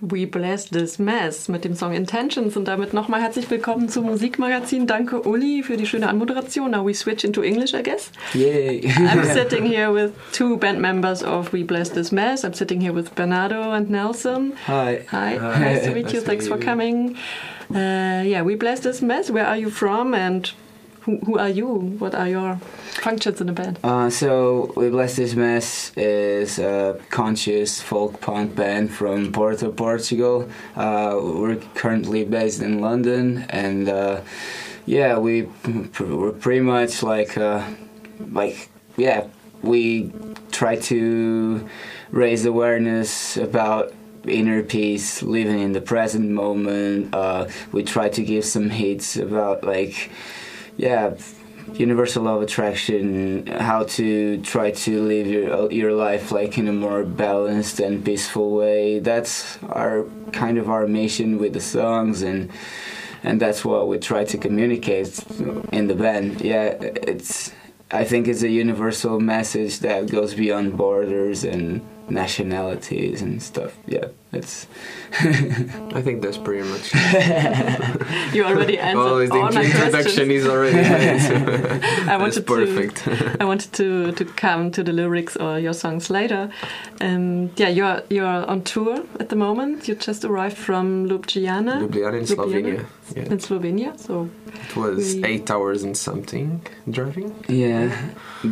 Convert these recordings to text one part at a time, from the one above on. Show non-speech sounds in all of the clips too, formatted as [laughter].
We Bless This Mess mit dem Song Intentions und damit nochmal herzlich willkommen zum Musikmagazin. Danke Uli für die schöne Anmoderation. Now we switch into English, I guess. Yay! I'm sitting here with two band members of We Bless This Mess. I'm sitting here with Bernardo and Nelson. Hi. Hi, Hi. nice to meet Nice you. to Thanks for coming. Uh, yeah, We Bless This Mess. Where are you from and who, are you? What are your functions in the band? Uh, so, We Bless This Mess is a conscious folk punk band from Porto, Portugal. Uh, we're currently based in London, and uh, yeah, we we're pretty much like uh, like yeah, we try to raise awareness about inner peace, living in the present moment. Uh, we try to give some hits about like yeah universal law of attraction how to try to live your your life like in a more balanced and peaceful way. That's our kind of our mission with the songs and and that's what we try to communicate in the band. Yeah it's i think it's a universal message that goes beyond borders and nationalities and stuff. Yeah it's [laughs] I think that's pretty much. [laughs] You already [laughs] answered Well, the all my introduction questions. is already made. so I that's wanted perfect. to I wanted to to come to the lyrics or your songs later. Um, yeah, you're you're on tour at the moment. You just arrived from Ljubljana, Ljubljana in Slovenia. Yeah. in Slovenia. So It was We- eight hours and something driving. yeah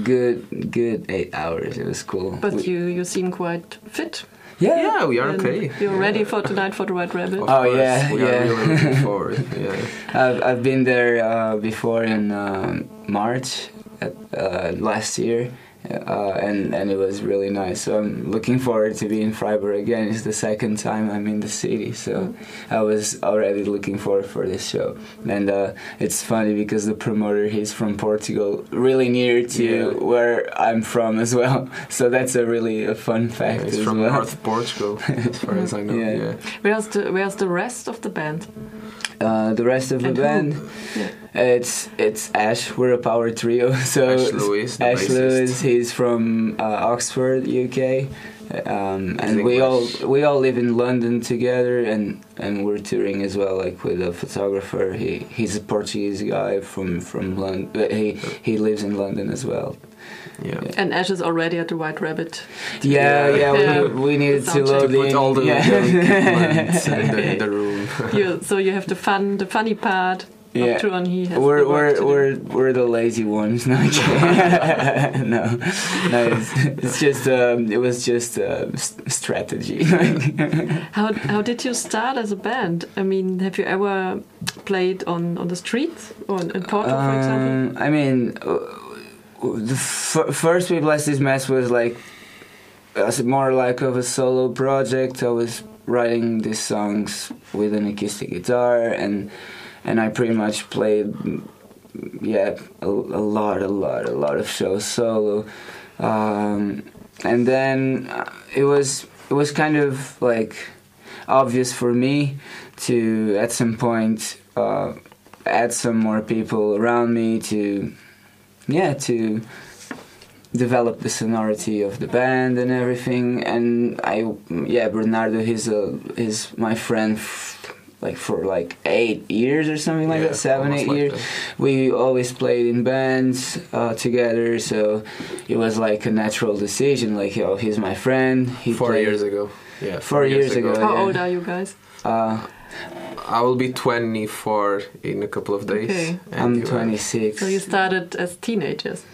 good good eight hours it was cool but We- you you seem quite fit. Yeah Yeah, we are and okay. You're ready for tonight for the Red Rabbit. Of Oh, course, yeah, we yeah. are really looking [laughs] forward. Yeah. I've, I've been there uh, before in um, March at, uh, last year, uh, and and it was really nice. So I'm looking forward to be in Freiburg again. It's the second time I'm in the city, so I was already looking forward for this show. And uh, it's funny because the promoter he's from Portugal, really near to Yeah. where I'm from as well. [laughs] So that's a really a fun fact Yeah, it's as from well. North Portugal, as far as I know. [laughs] Yeah. Yeah. Where's the Where's the rest of the band? Uh, the rest of the And who? band. Yeah. It's it's Ash. We're a power trio. [laughs] So Ash Lewis, the Ash bassist. Lewis. He's from uh, Oxford, UK, um, and we all we all live in London together, and and we're touring as well, like with a photographer. He he's a Portuguese guy from from London. He he lives in London as well. Yeah. And Ash is already at the White Rabbit. Yeah, Yeah. yeah. Yeah. We, we needed to [laughs] Sound load put in. all the yeah. [laughs] equipment in the, in the room. [laughs] You, so you have the fun, the funny part. Yeah. Up he has We're the work we're we're we're the lazy ones. No, no, no. It's, it's just um, it was just uh, s- strategy. How how did you start as a band? I mean, have you ever played on on the streets or in Porto, for example? um, I mean, uh, the f- first we bless this mess was like was more like of a solo project. I was writing these songs with an acoustic guitar and and I pretty much played yeah a, a lot a lot a lot of shows solo um, and then uh, it was it was kind of like obvious for me to at some point uh, add some more people around me to yeah to develop the sonority of the band and everything and i yeah bernardo he's a he's my friend f- like for like eight years or something like Yeah, that seven eight like years that. we always played in bands uh, together so it was like a natural decision like oh he's my friend he Four played- years ago. Yeah. Four years ago. How yeah. old are you guys? uh, I will be 24 in a couple of days. Okay. and i'm 26 So you started as teenagers.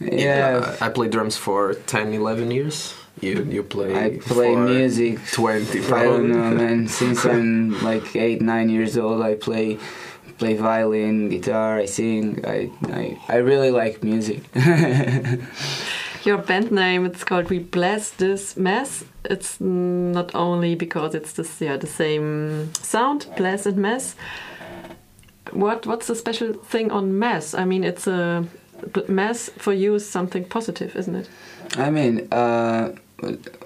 yeah I played drums for 10, 11 years. You you play i play for music 20 I don't know, man. [laughs] Since I'm like eight, nine years old, I play play violin, guitar. I sing. I I, I really like music. [laughs] Your band name it's called We Bless This Mess. It's not only because it's this yeah the same sound, bless and mess. What what's the special thing on mess? I mean, it's a mess for you is something positive, isn't it? I mean, uh,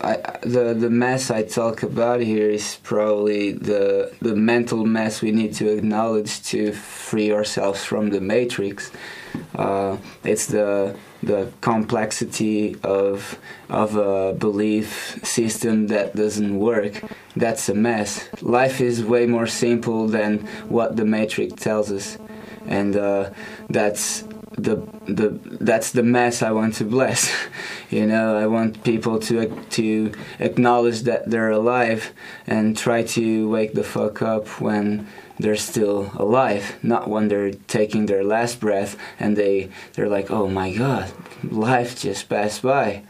I, the the mess I talk about here is probably the the mental mess we need to acknowledge to free ourselves from the matrix. Uh, it's the the complexity of of a belief system that doesn't work. That's a mess. Life is way more simple than what the matrix tells us, and uh, that's the the that's the mess I want to bless. [laughs] you know, I want people to to acknowledge that they're alive and try to wake the fuck up when they're still alive, not when they're taking their last breath and they they're like, "Oh my god, life just passed by."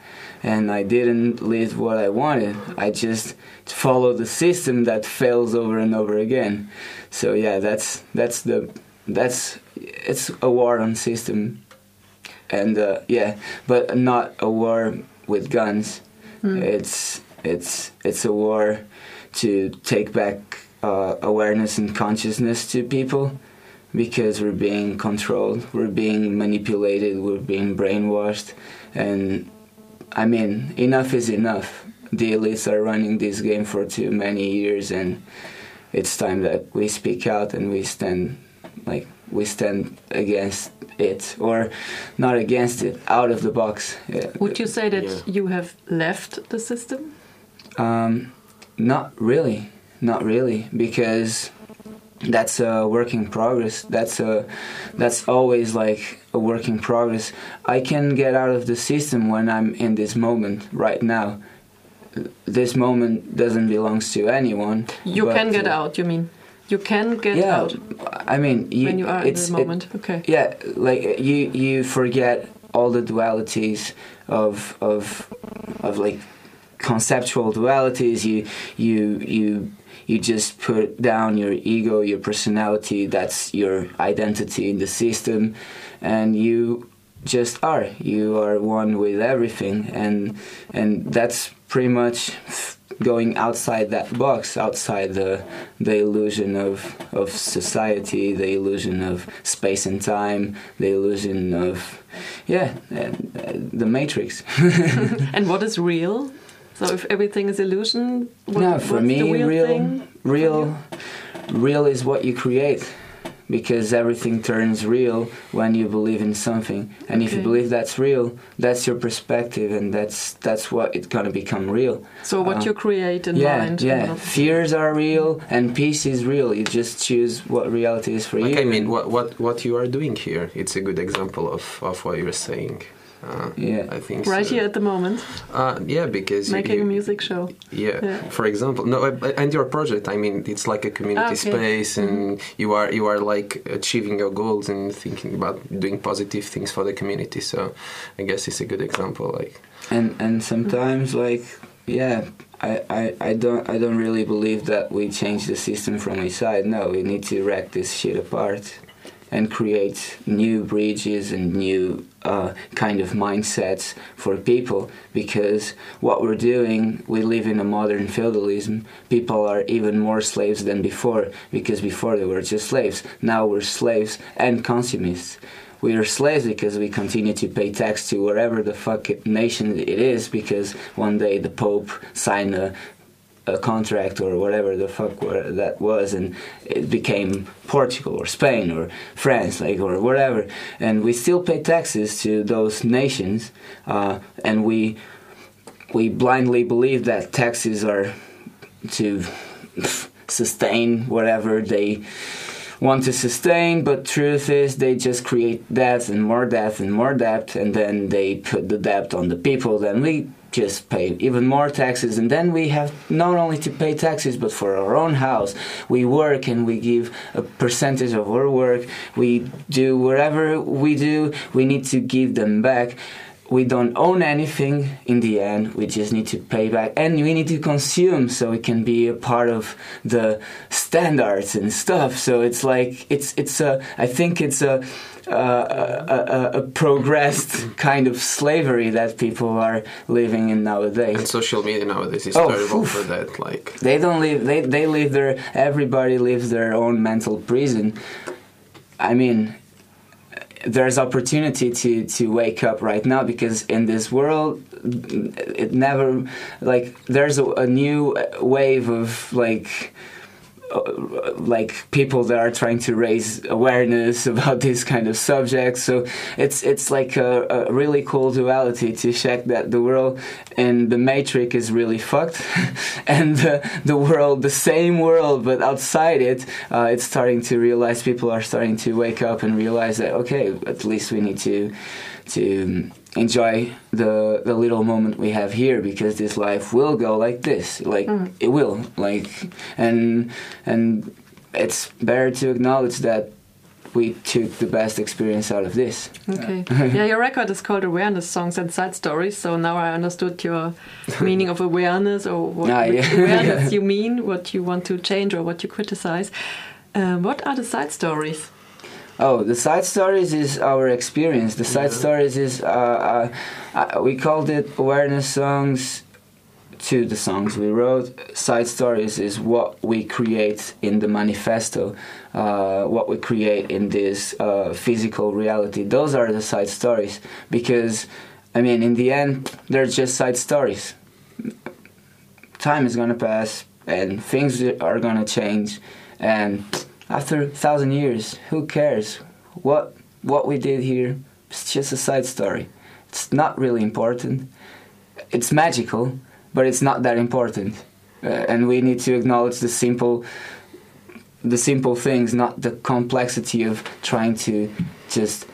And I didn't live what I wanted. I just followed the system that fails over and over again. So yeah, that's that's the that's it's a war on system, and uh, yeah, but not a war with guns. Mm. It's it's it's a war to take back uh, awareness and consciousness to people because we're being controlled, we're being manipulated, we're being brainwashed, and I mean, enough is enough. The elites are running this game for too many years, and it's time that we speak out and we stand like we stand against it or not against it out of the box. Would you say that Yeah. you have left the system? Um, not really not really because that's a work in progress. That's a that's always like a work in progress. I can get out of the system when i'm in this moment right now. This moment doesn't belong to anyone you can get uh, out you mean you can get yeah out i mean you, when you are in the it- moment. Okay. Yeah like you you forget all the dualities of of of like conceptual dualities. You you you you just put down your ego your personality that's your identity in the system and you just are. You are one with everything and and that's pretty much going outside that box outside the the illusion of of society the illusion of space and time the illusion of yeah uh, the matrix. [laughs] And what is real? So if everything is illusion what, no for what's me the real, real real real is what you create because everything turns real when you believe in something. And if you believe that's real that's your perspective and that's that's what it's gonna become real. So what Uh, you create in yeah mind yeah. you know. fears are real and peace is real. You just choose what reality is for Like, you. I mean, what, what, what you are doing here, it's a good example of, of what you're saying. Uh, Yeah. I think right so. here at the moment Uh, yeah, because making you, a music show Yeah. Yeah. For example, no, uh, and your project. I mean, it's like a community okay. Mm-hmm. space, and you are you are like achieving your goals and thinking about doing positive things for the community. So, I guess it's a good example. Like, and and sometimes like yeah I, I, I don't I don't really believe that we change the system from inside. No, we need to wreck this shit apart and create new bridges and new uh, kind of mindsets for people because what we're doing we live in a modern feudalism. People are even more slaves than before because before they were just slaves. Now we're slaves and consumists. We are slaves because we continue to pay tax to wherever the fuck nation it is because one day the pope signed a, a contract or whatever the fuck that was and it became portugal or spain or france like or whatever and we still pay taxes to those nations uh, and we we blindly believe that taxes are to sustain whatever they want to sustain, but truth is they just create debt and more debt and more debt, and then they put the debt on the people. Then we just pay even more taxes, and then we have not only to pay taxes, but for our own house, we work and we give a percentage of our work. We do whatever we do, we need to give them back we don't own anything in the end we just need to pay back and we need to consume so we can be a part of the standards and stuff so it's like it's it's a i think it's a a, a, a progressed kind of slavery that people are living in nowadays. and social media nowadays is Oh, terrible oof. for that. Like, they don't live they, they live their everybody lives their own mental prison i mean there's opportunity to to wake up right now because in this world it never like there's a, a new wave of like like people that are trying to raise awareness [laughs] about this kind of subject. So it's it's like a, a really cool duality to check that the world and the matrix is really fucked, [laughs] and the, the world, the same world, but outside it, uh, it's starting to realize people are starting to wake up and realize that okay, at least we need to to enjoy the the little moment we have here because this life will go like this like mm. it will like and and it's better to acknowledge that we took the best experience out of this. Okay. [laughs] yeah, your record is called Awareness Songs and Side Stories. So now I understood your [laughs] meaning of awareness or what ah, yeah. awareness [laughs] you mean, what you want to change or what you criticize. Uh, what are the side stories? Oh, the side stories is our experience. The side yeah. stories is uh, uh, uh, we called it awareness songs to the songs we wrote. Side stories is what we create in the manifesto, uh, what we create in this uh, physical reality. Those are the side stories because, I mean, in the end, they're just side stories. Time is gonna pass and things are gonna change and after a thousand years, who cares? What what we did here, it's just a side story. It's not really important. It's magical, but it's not that important. Uh, and we need to acknowledge the simple the simple things, not the complexity of trying to just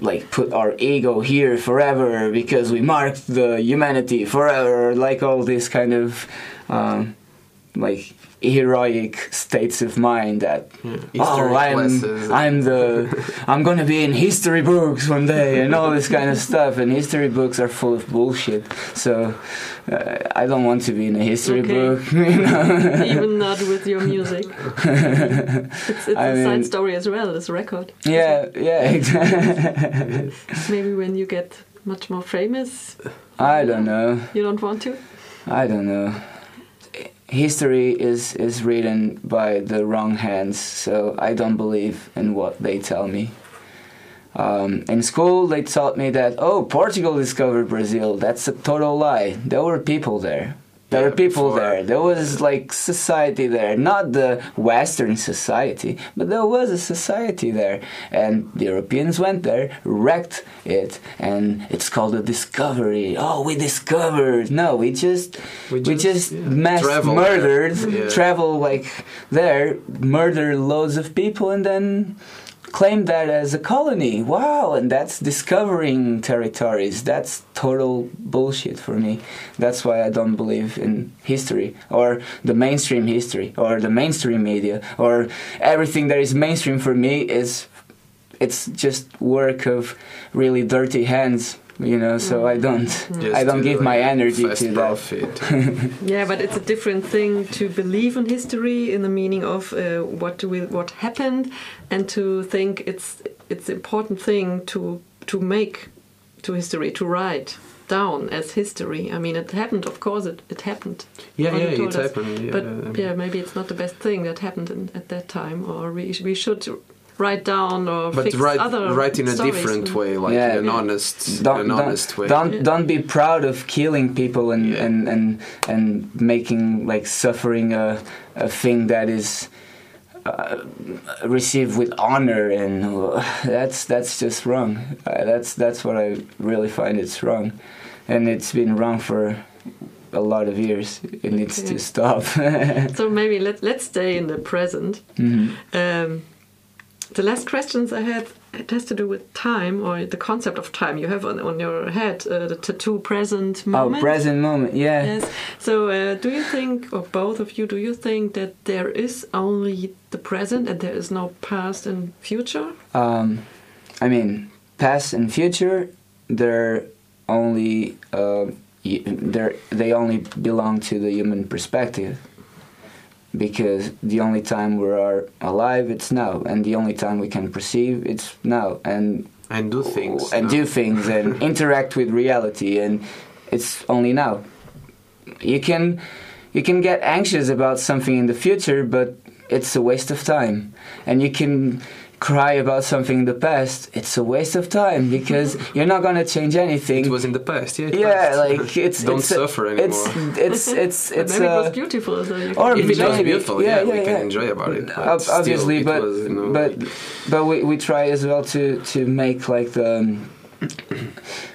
like put our ego here forever because we marked the humanity forever, like all this kind of um, like heroic states of mind that yeah. oh I'm I'm the [laughs] I'm gonna be in history books one day and all this kind of stuff. And history books are full of bullshit. So uh, I don't want to be in a history okay. book [laughs] you know? even not with your music. [laughs] It's, it's a mean, side story as well this record. Yeah yeah. exactly. Maybe when you get much more famous? I don't know. You don't want to? I don't know history is is written by the wrong hands, so I don't believe in what they tell me. Um, in school, they taught me that oh, Portugal discovered Brazil. That's a total lie. There were people there. There were people before. there. There was like society there, not the Western society, but there was a society there, and the Europeans went there, wrecked it, and it's called a discovery. Oh, we discovered. No, we just we just, we just yeah. mass travel murdered, yeah. travel like there, murder loads of people, and then claim that as a colony. Wow, and that's discovering territories. That's total bullshit for me. That's why I don't believe in history or the mainstream history or the mainstream media or everything that is mainstream for me is it's just work of really dirty hands you know so i don't Just i don't give my energy to that. [laughs] yeah but it's a different thing to believe in history in the meaning of uh, what will what happened and to think it's it's important thing to to make to history to write down as history. I mean it happened of course it, it happened. Yeah yeah it happened yeah, but yeah maybe it's not the best thing that happened in, at that time or we, we should write down or but fix write, other write in a stories. different way like yeah. an honest don't, an don't, honest way don't don't be proud of killing people and yeah. and, and and making like suffering a, a thing that is uh, received with honor and uh, that's that's just wrong uh, that's that's what i really find it's wrong and it's been wrong for a lot of years. It needs to stop. [laughs] so maybe let let's stay in the present. Mm -hmm. um, the last questions I had it has to do with time or the concept of time you have on, on your head uh, the tattoo present oh, moment. Oh, present moment, yeah. Yes. So, uh, do you think, or both of you, do you think that there is only the present and there is no past and future? Um, I mean, past and future, they're only uh, they're, they only belong to the human perspective because the only time we are alive it's now and the only time we can perceive it's now and and do things and no. do things and [laughs] interact with reality and it's only now you can you can get anxious about something in the future but it's a waste of time and you can cry about something in the past, it's a waste of time because you're not gonna change anything. It was in the past, yeah. yeah, passed. like it's [laughs] Don't it's, suffer It's anymore. it's it's [laughs] But it's. maybe it was uh, beautiful. So you or if it was beautiful, yeah, yeah, we yeah, can enjoy about it. But Ob- still, obviously, it but was, you know, but but we, we try as well to to make like the um,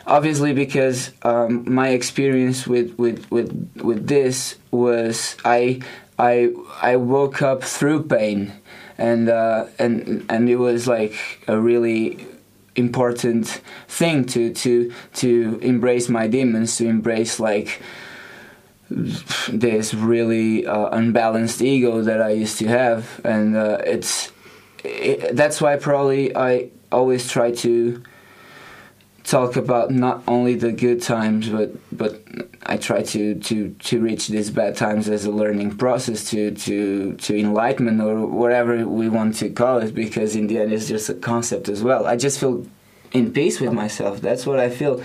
obviously because um, my experience with with with with this was I I I woke up through pain and uh, and and it was like a really important thing to to to embrace my demons to embrace like this really uh, unbalanced ego that I used to have, and uh, it's it, that's why probably I always try to talk about not only the good times, but but I try to to to reach these bad times as a learning process to to to enlightenment or whatever we want to call it, because in the end it's just a concept as well. I just feel in peace with myself. That's what I feel,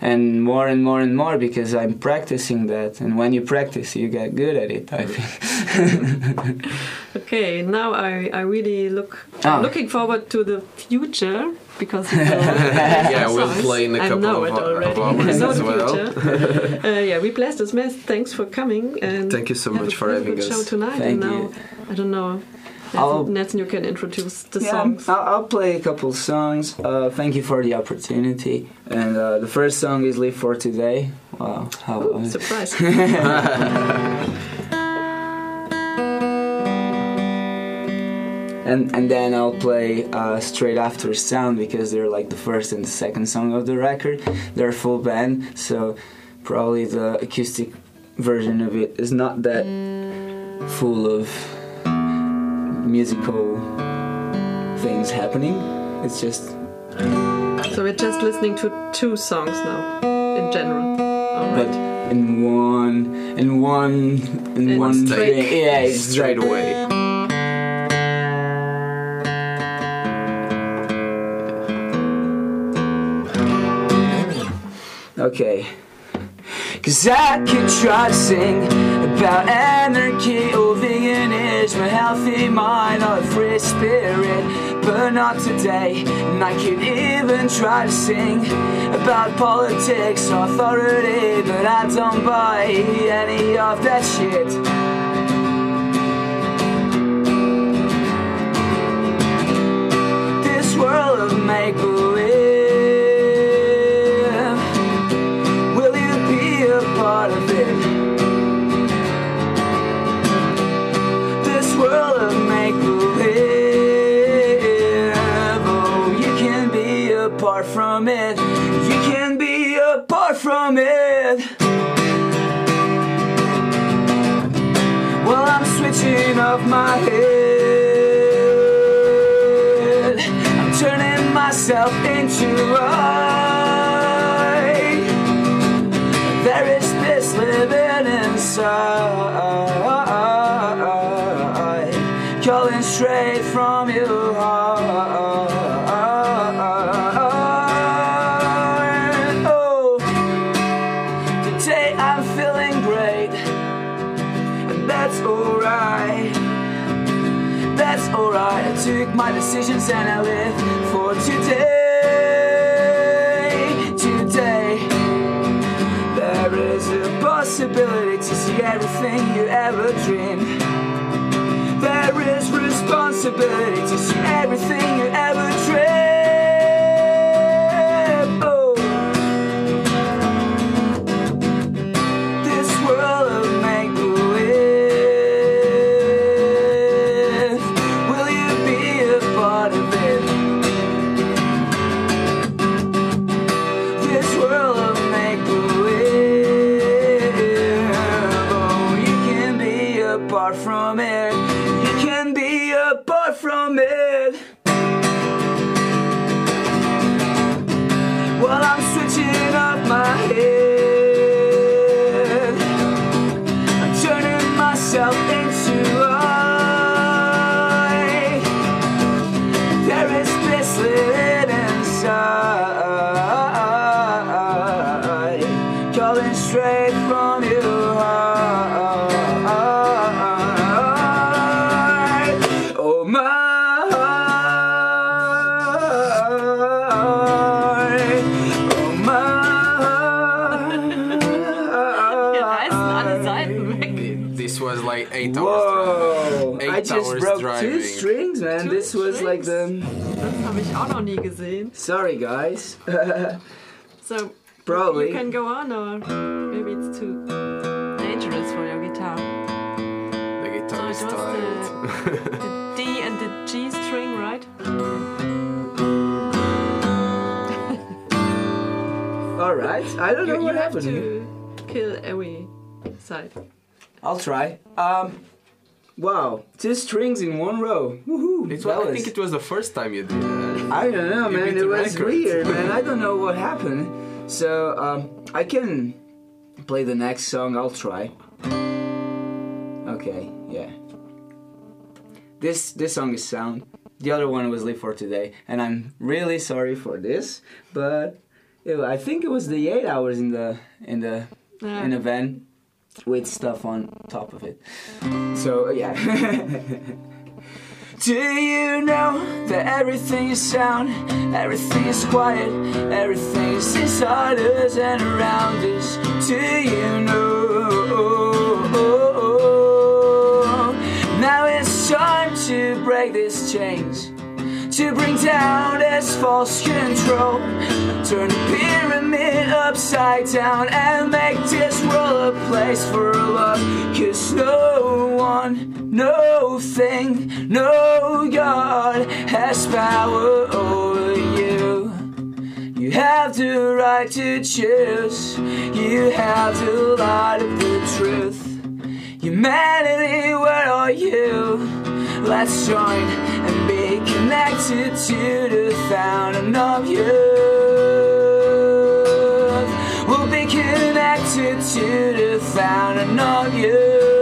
and more and more and more because I'm practicing that. And when you practice, you get good at it. I think. [laughs] Okay, now I, I really look Ah. I'm looking forward to the future because you [laughs] will yeah, we'll songs. play in a I couple know of, it hou- already. of hours I know as the well. future. [laughs] uh, yeah, we bless this mess. Thanks for coming and Thank you so much for have having good show us. tonight. Thank and now you. I don't know. I'll- Nathan, you can introduce the Yeah, songs. I'll, I'll play a couple songs. Uh, thank you for the opportunity. And uh, the first song is "Live for Today." Wow, how Oh, surprise! [laughs] and and then I'll play uh, straight after "Sound" because they're like the first and the second song of the record. They're full band, so probably the acoustic version of it is not that full of musical things happening. It's just so we're just listening to two songs now, in general. All but right. in one in one in In one straight- thing. Yeah, Straight away. Okay. Cause I could try to sing about anarchy or veganism, a healthy mind or a free spirit, but not today. And I could even try to sing about politics or authority, but I don't buy any of that shit. This world of make believe. It. Well, I'm switching off my head. I'm turning myself into I. There is this living inside, decisions and I live for today. Today. There is a possibility to see everything you ever dreamed. There is responsibility to see everything you ever dreamed. Like the. Das habe ich auch noch nie gesehen. Sorry, guys. [laughs] So Probably. you can go on, or maybe it's too dangerous for your guitar. The guitar is So it was tight. The [laughs] D and the G string, right? All right. I don't know You, you what have happened here. to kill every side. I'll try. Um. Wow, two strings in one row. Woohoo! It was, I think it was the first time you did that. I don't know, You man. It was record. weird, [laughs] man. I don't know what happened. So um, I can play the next song. I'll try. Okay, yeah. This this song is sound. The other one was Live for Today, and I'm really sorry for this, but it, I think it was the eight hours in the in the Yeah. in the van with stuff on top of it. So yeah. [laughs] Do you know that everything is sound, everything is quiet, everything is inside us and around us? Do you know? Now it's time to break this chains, to bring down this false control, turn the pyramid upside down and make this world a place for love. Cause no one, no thing, no God has power over you. You have the right to choose, you have the light of the truth. Humanity, where are you? Let's join connected to the fountain of youth. We'll be connected to the fountain of youth.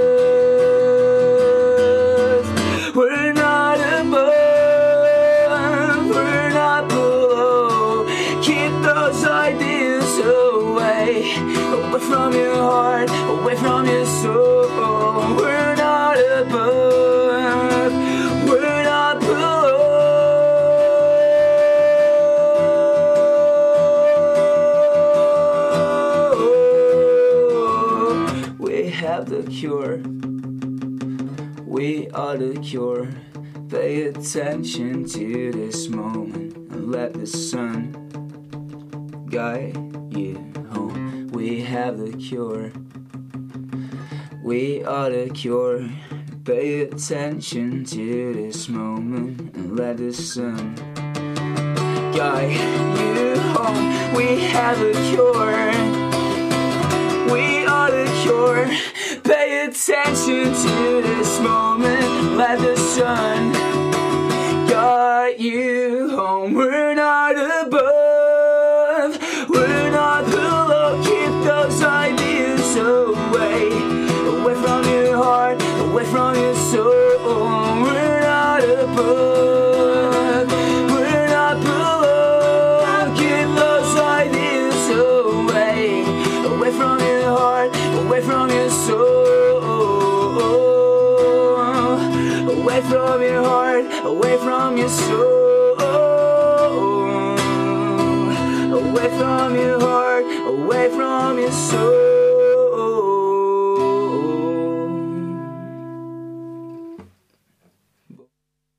Are the cure. Pay attention to this moment and let the sun guide you home. We have the cure. We are the cure. Pay attention to this moment and let the sun guide you home. We have a cure. We are the cure. Pay attention to this moment. Let the sun guide you home.